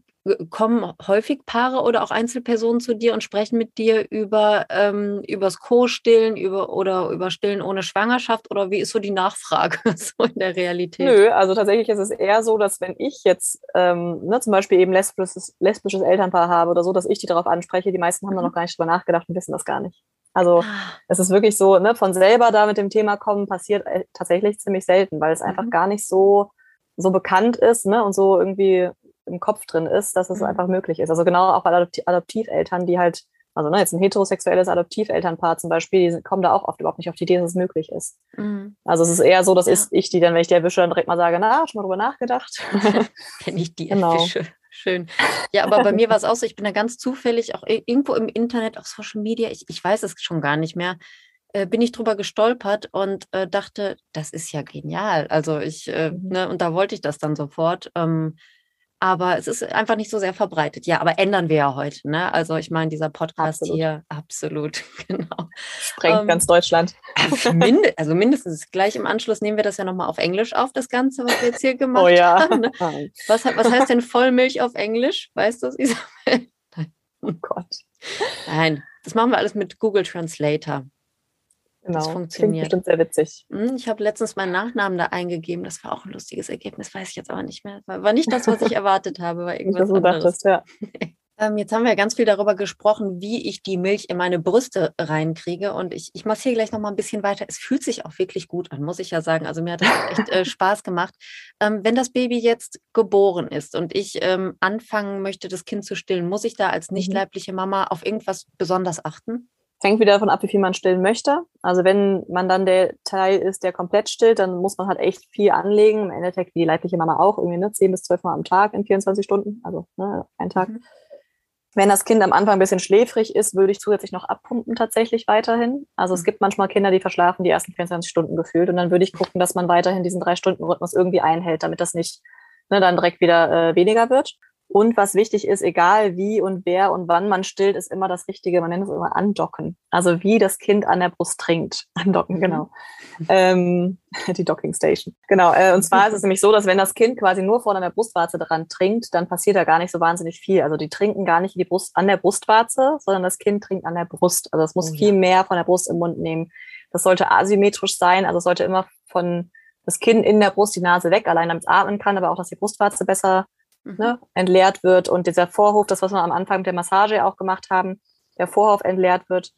kommen häufig Paare oder auch Einzelpersonen zu dir und sprechen mit dir über ähm, übers Co-Stillen über, oder über Stillen ohne Schwangerschaft oder wie ist so die Nachfrage so in der Realität? Nö, also tatsächlich ist es eher so, dass wenn ich jetzt ähm, ne, zum Beispiel eben lesbisches, lesbisches Elternpaar habe oder so, dass ich die darauf anspreche, die meisten haben da Mhm. noch gar nicht drüber nachgedacht und wissen das gar nicht. Also Ah, es ist wirklich so, ne, von selber da mit dem Thema kommen, passiert äh, tatsächlich ziemlich selten, weil es einfach Mhm. gar nicht so, so bekannt ist ne, und so irgendwie im Kopf drin ist, dass es Mhm. einfach möglich ist. Also genau auch bei Adopti Adoptiveltern, die halt, also ne, jetzt ein heterosexuelles Adoptivelternpaar zum Beispiel, die kommen da auch oft überhaupt nicht auf die Idee, dass es möglich ist. mm, Also es ist eher so, dass Ja. ich, ich die dann, wenn ich die erwische, dann direkt mal sage, na, schon mal drüber nachgedacht. Kenn ich die Genau. Schön. Ja, aber bei mir war es auch so, ich bin da ganz zufällig auch irgendwo im Internet, auf Social Media, ich, ich weiß es schon gar nicht mehr, äh, bin ich drüber gestolpert und äh, dachte, das ist ja genial. Also ich, äh, Mhm. ne, und da wollte ich das dann sofort. Ähm, aber es ist einfach nicht so sehr verbreitet. Ja, aber ändern wir ja heute, ne? Also ich meine, dieser Podcast Absolut. hier, absolut, genau. Sprengt Ähm, ganz Deutschland. Minde also mindestens gleich im Anschluss nehmen wir das ja nochmal auf Englisch auf, das Ganze, was wir jetzt hier gemacht Oh ja. haben. Ne? Was, was heißt denn Vollmilch auf Englisch? Weißt du das, Isabel? Oh Gott. Nein, das machen wir alles mit Google Translator. Genau. funktioniert. Klingt bestimmt sehr witzig. Hm, Ich habe letztens meinen Nachnamen da eingegeben. Das war auch ein lustiges Ergebnis, weiß ich jetzt aber nicht mehr. War, nicht das, was ich erwartet habe, war Nicht, irgendwas was du anderes. dachtest, ja. Ähm, jetzt haben wir ja ganz viel darüber gesprochen, wie ich die Milch in meine Brüste reinkriege. Und ich, ich massiere gleich noch mal ein bisschen weiter. Es fühlt sich auch wirklich gut an, muss ich ja sagen. Also mir hat das echt äh, Spaß gemacht. Ähm, wenn das Baby jetzt geboren ist und ich ähm, anfangen möchte, das Kind zu stillen, muss ich da als nicht Mhm. leibliche Mama auf irgendwas besonders achten? Fängt wieder davon ab, wie viel man stillen möchte. Also wenn man dann der Teil ist, der komplett stillt, dann muss man halt echt viel anlegen. Im Endeffekt wie die leibliche Mama auch, irgendwie ne, 10 bis 12 Mal am Tag in 24 Stunden, also ne, ein Tag. Mhm. Wenn das Kind am Anfang ein bisschen schläfrig ist, würde ich zusätzlich noch abpumpen tatsächlich weiterhin. Also es Mhm. gibt manchmal Kinder, die verschlafen die ersten 24 Stunden gefühlt und dann würde ich gucken, dass man weiterhin diesen Drei-Stunden-Rhythmus irgendwie einhält, damit das nicht ne, dann direkt wieder äh, weniger wird. Und was wichtig ist, egal wie und wer und wann man stillt, ist immer das Richtige. Man nennt es immer andocken. Also wie das Kind an der Brust trinkt. Andocken, Mhm. genau. Ähm, die Docking Station. Genau. Äh, und zwar ist es nämlich so, dass wenn das Kind quasi nur vorne an der Brustwarze dran trinkt, dann passiert da gar nicht so wahnsinnig viel. Also die trinken gar nicht die Brust an der Brustwarze, sondern das Kind trinkt an der Brust. Also es muss Oh ja. viel mehr von der Brust im Mund nehmen. Das sollte asymmetrisch sein. Also es sollte immer von das Kinn in der Brust die Nase weg, allein damit es atmen kann, aber auch, dass die Brustwarze besser Mhm. ne, entleert wird und dieser Vorhof, das, was wir am Anfang der Massage auch gemacht haben, der Vorhof entleert wird.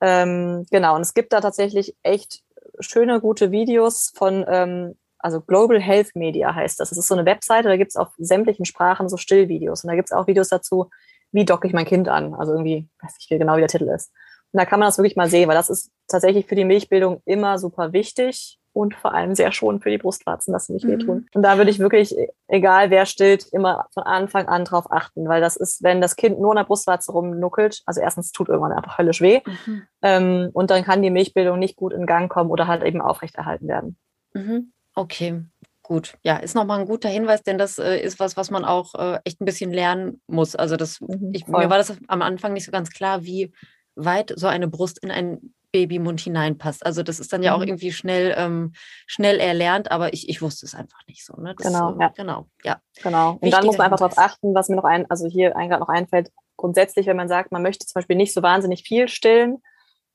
Ähm, genau, und es gibt da tatsächlich echt schöne, gute Videos von, ähm, also Global Health Media heißt das. Das ist so eine Webseite, da gibt es auf sämtlichen Sprachen so Stillvideos. Und da gibt es auch Videos dazu, wie docke ich mein Kind an. Also irgendwie, weiß ich genau, wie der Titel ist. Und da kann man das wirklich mal sehen, weil das ist tatsächlich für die Milchbildung immer super wichtig und vor allem sehr schonend für die Brustwarzen, dass sie nicht Mhm. wehtun. Und da würde ich wirklich, egal wer stillt, immer von Anfang an drauf achten, weil das ist, wenn das Kind nur an der Brustwarze rumnuckelt, also erstens tut irgendwann einfach höllisch weh Mhm. ähm, und dann kann die Milchbildung nicht gut in Gang kommen oder halt eben aufrechterhalten werden. Mhm. Okay, gut. Ja, ist nochmal ein guter Hinweis, denn das äh, ist was, was man auch äh, echt ein bisschen lernen muss. Also das, Mhm, ich, mir war das am Anfang nicht so ganz klar, wie weit so eine Brust in einen Babymund hineinpasst. Also das ist dann ja auch Mhm. irgendwie schnell, ähm, schnell erlernt, aber ich, ich wusste es einfach nicht so. Ne? Das, Genau, äh, ja. Genau, ja. Genau. Und Wichtiger dann muss man einfach darauf achten, was mir noch ein, also hier gerade noch einfällt, grundsätzlich, wenn man sagt, man möchte zum Beispiel nicht so wahnsinnig viel stillen.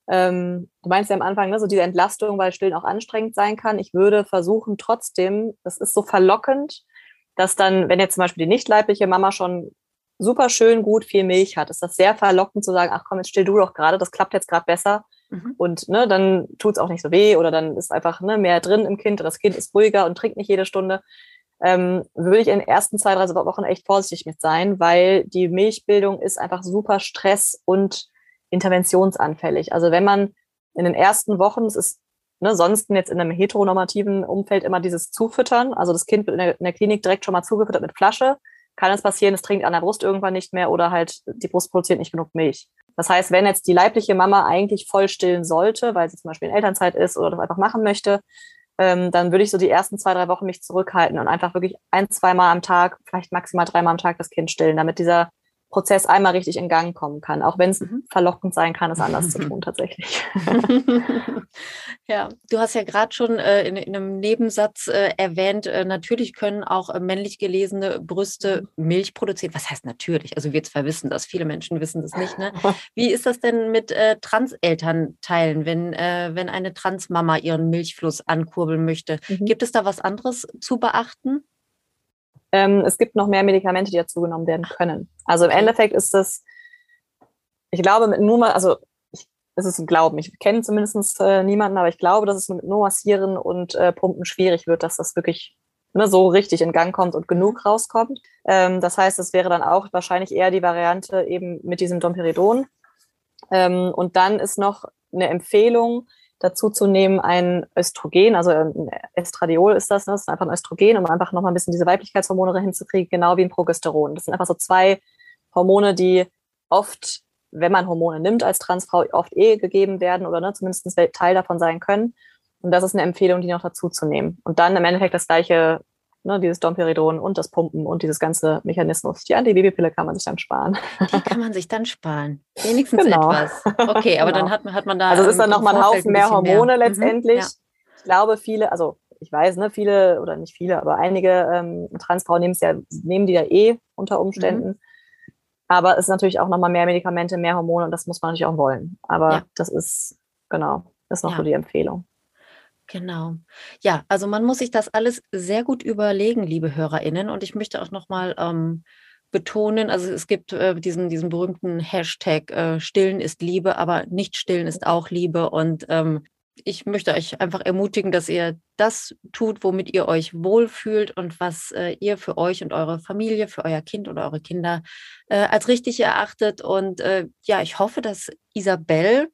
Ähm, du meinst ja am Anfang, ne, so diese Entlastung, weil Stillen auch anstrengend sein kann. Ich würde versuchen, trotzdem, das ist so verlockend, dass dann, wenn jetzt zum Beispiel die nicht leibliche Mama schon super schön gut viel Milch hat, ist das sehr verlockend zu sagen, ach komm, jetzt still du doch gerade, das klappt jetzt gerade besser. Mhm. Und ne, dann tut es auch nicht so weh oder dann ist einfach ne, mehr drin im Kind, das Kind ist ruhiger und trinkt nicht jede Stunde. Ähm, würde ich in den ersten zwei, drei Wochen echt vorsichtig mit sein, weil die Milchbildung ist einfach super stress- und interventionsanfällig. Also wenn man in den ersten Wochen, es ist ne, sonst jetzt in einem heteronormativen Umfeld immer dieses Zufüttern, also das Kind wird in der, in der Klinik direkt schon mal zugefüttert mit Flasche, kann es passieren, es trinkt an der Brust irgendwann nicht mehr oder halt die Brust produziert nicht genug Milch. Das heißt, wenn jetzt die leibliche Mama eigentlich voll stillen sollte, weil sie zum Beispiel in Elternzeit ist oder das einfach machen möchte, ähm, dann würde ich so die ersten zwei, drei Wochen mich zurückhalten und einfach wirklich ein, zweimal am Tag, vielleicht maximal dreimal am Tag das Kind stillen, damit dieser Prozess einmal richtig in Gang kommen kann, auch wenn es mhm. verlockend sein kann, es anders zu tun tatsächlich. ja, du hast ja gerade schon äh, in, in, einem Nebensatz äh, erwähnt, äh, natürlich können auch äh, männlich gelesene Brüste mhm. Milch produzieren. Was heißt natürlich? Also wir zwar wissen das, viele Menschen wissen das nicht. Ne? Wie ist das denn mit äh, Transelternteilen, wenn, äh, wenn eine Transmama ihren Milchfluss ankurbeln möchte? Mhm. Gibt es da was anderes zu beachten? Ähm, es gibt noch mehr Medikamente, die dazu genommen werden können. Also im Endeffekt ist das, ich glaube, mit nur mal, also es ist ein Glauben. Ich kenne zumindest äh, niemanden, aber ich glaube, dass es mit nur Massieren und äh, Pumpen schwierig wird, dass das wirklich ne, so richtig in Gang kommt und genug rauskommt. Ähm, das heißt, es wäre dann auch wahrscheinlich eher die Variante eben mit diesem Domperidon. Ähm, und dann ist noch eine Empfehlung, dazu zu nehmen ein Östrogen, also ein Estradiol ist das, ne? das ist einfach ein Östrogen, um einfach nochmal ein bisschen diese Weiblichkeitshormone hinzukriegen, genau wie ein Progesteron. Das sind einfach so zwei Hormone, die oft, wenn man Hormone nimmt als Transfrau, oft eh gegeben werden oder ne, zumindest Teil davon sein können. Und das ist eine Empfehlung, die noch dazu zu nehmen. Und dann im Endeffekt das gleiche ne, dieses Domperidon und das Pumpen und dieses ganze Mechanismus. Die Antibabypille kann man sich dann sparen. Die kann man sich dann sparen. Wenigstens genau. etwas. Okay, aber genau. dann hat man, hat man da. Also es ist dann nochmal ein Haufen mehr Hormone mehr. Letztendlich. Mhm, ja. Ich glaube, viele, also ich weiß, ne, viele oder nicht viele, aber einige ähm, Transfrauen nehmen es ja, nehmen die ja eh unter Umständen. Mhm. Aber es ist natürlich auch nochmal mehr Medikamente, mehr Hormone und das muss man natürlich auch wollen. Aber ja. das ist, genau, das ist noch ja. so die Empfehlung. Genau. Ja, also man muss sich das alles sehr gut überlegen, liebe HörerInnen. Und ich möchte auch nochmal ähm, betonen, also es gibt äh, diesen, diesen berühmten Hashtag äh, Stillen ist Liebe, aber nicht stillen ist auch Liebe. Und ähm, ich möchte euch einfach ermutigen, dass ihr das tut, womit ihr euch wohlfühlt und was äh, ihr für euch und eure Familie, für euer Kind oder eure Kinder äh, als richtig erachtet. Und äh, ja, ich hoffe, dass Isabel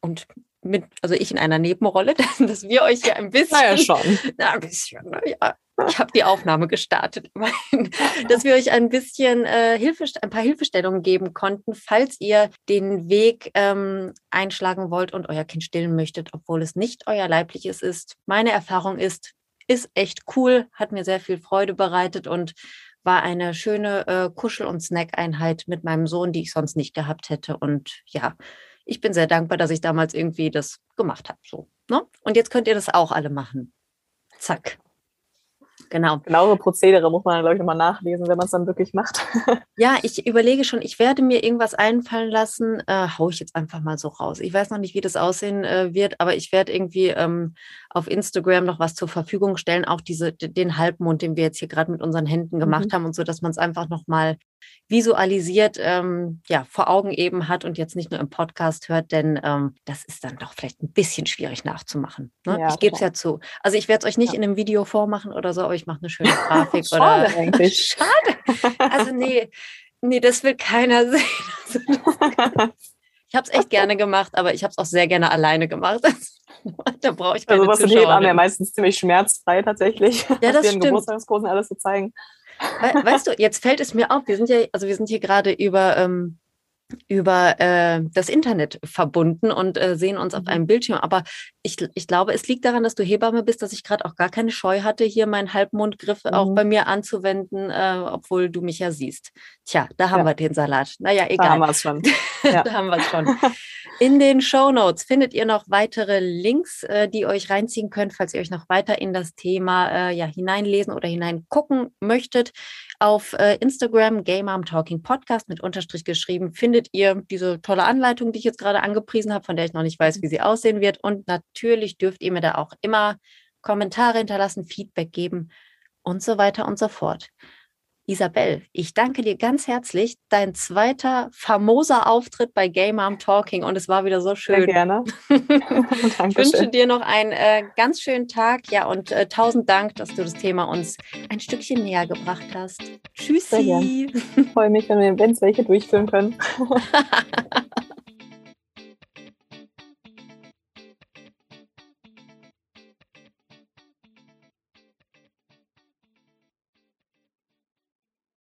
und mit, also ich in einer Nebenrolle, dass wir euch hier ein bisschen, naja, schon. Na, ein bisschen, na, ja, ich habe die Aufnahme gestartet, dass wir euch ein bisschen äh, Hilfe, ein paar Hilfestellungen geben konnten, falls ihr den Weg ähm, einschlagen wollt und euer Kind stillen möchtet, obwohl es nicht euer leibliches ist. Meine Erfahrung ist, ist echt cool, hat mir sehr viel Freude bereitet und war eine schöne äh, Kuschel- und Snack-Einheit mit meinem Sohn, die ich sonst nicht gehabt hätte. Und ja, ich bin sehr dankbar, dass ich damals irgendwie das gemacht habe. So, ne? Und jetzt könnt ihr das auch alle machen. Zack. Genau. Genauere Prozedere muss man, glaube ich, nochmal nachlesen, wenn man es dann wirklich macht. ja, ich überlege schon, ich werde mir irgendwas einfallen lassen, äh, hau ich jetzt einfach mal so raus. Ich weiß noch nicht, wie das aussehen äh, wird, aber ich werde irgendwie ähm, auf Instagram noch was zur Verfügung stellen, auch diese, den Halbmond, den wir jetzt hier gerade mit unseren Händen gemacht mhm. haben und so, dass man es einfach nochmal visualisiert, ähm, ja, vor Augen eben hat und jetzt nicht nur im Podcast hört, denn ähm, das ist dann doch vielleicht ein bisschen schwierig nachzumachen. Ne? Ja, ich gebe es ja zu. Also ich werde es euch nicht ja. in einem Video vormachen oder so, aber ich mache eine schöne Grafik. Schade oder eigentlich. Schade. Also nee, nee, das will keiner sehen. Also, ich habe es echt gerne gemacht, aber ich habe es auch sehr gerne alleine gemacht. da brauche ich keine Also was sind Hebammen ja meistens ziemlich schmerzfrei tatsächlich. Ja, das stimmt. Geburtstagskursen alles zu zeigen. We weißt du, jetzt fällt es mir auf, wir sind ja, also wir sind hier gerade über ähm, über äh, das Internet verbunden und äh, sehen uns auf mhm. einem Bildschirm. Aber ich, ich glaube, es liegt daran, dass du Hebamme bist, dass ich gerade auch gar keine Scheu hatte, hier meinen Halbmondgriff mhm. auch bei mir anzuwenden, äh, obwohl du mich ja siehst. Tja, da haben ja. wir den Salat. Naja, egal. Da haben wir es schon. Ja. da haben wir es schon. In den Show Notes findet ihr noch weitere Links, äh, die euch reinziehen könnt, falls ihr euch noch weiter in das Thema äh, ja, hineinlesen oder hineingucken möchtet. Auf äh, Instagram, Game Arm Talking Podcast mit Unterstrich geschrieben, findet ihr diese tolle Anleitung, die ich jetzt gerade angepriesen habe, von der ich noch nicht weiß, wie sie aussehen wird. Und natürlich dürft ihr mir da auch immer Kommentare hinterlassen, Feedback geben und so weiter und so fort. Isabel, ich danke dir ganz herzlich. Dein zweiter famoser Auftritt bei Game Mom Talking und es war wieder so schön. Sehr gerne. ich wünsche dir noch einen äh, ganz schönen Tag. Ja, und äh, tausend Dank, dass du das Thema uns ein Stückchen näher gebracht hast. Tschüssi. Sehr gern. Ich freue mich, wenn wir es welche durchführen können.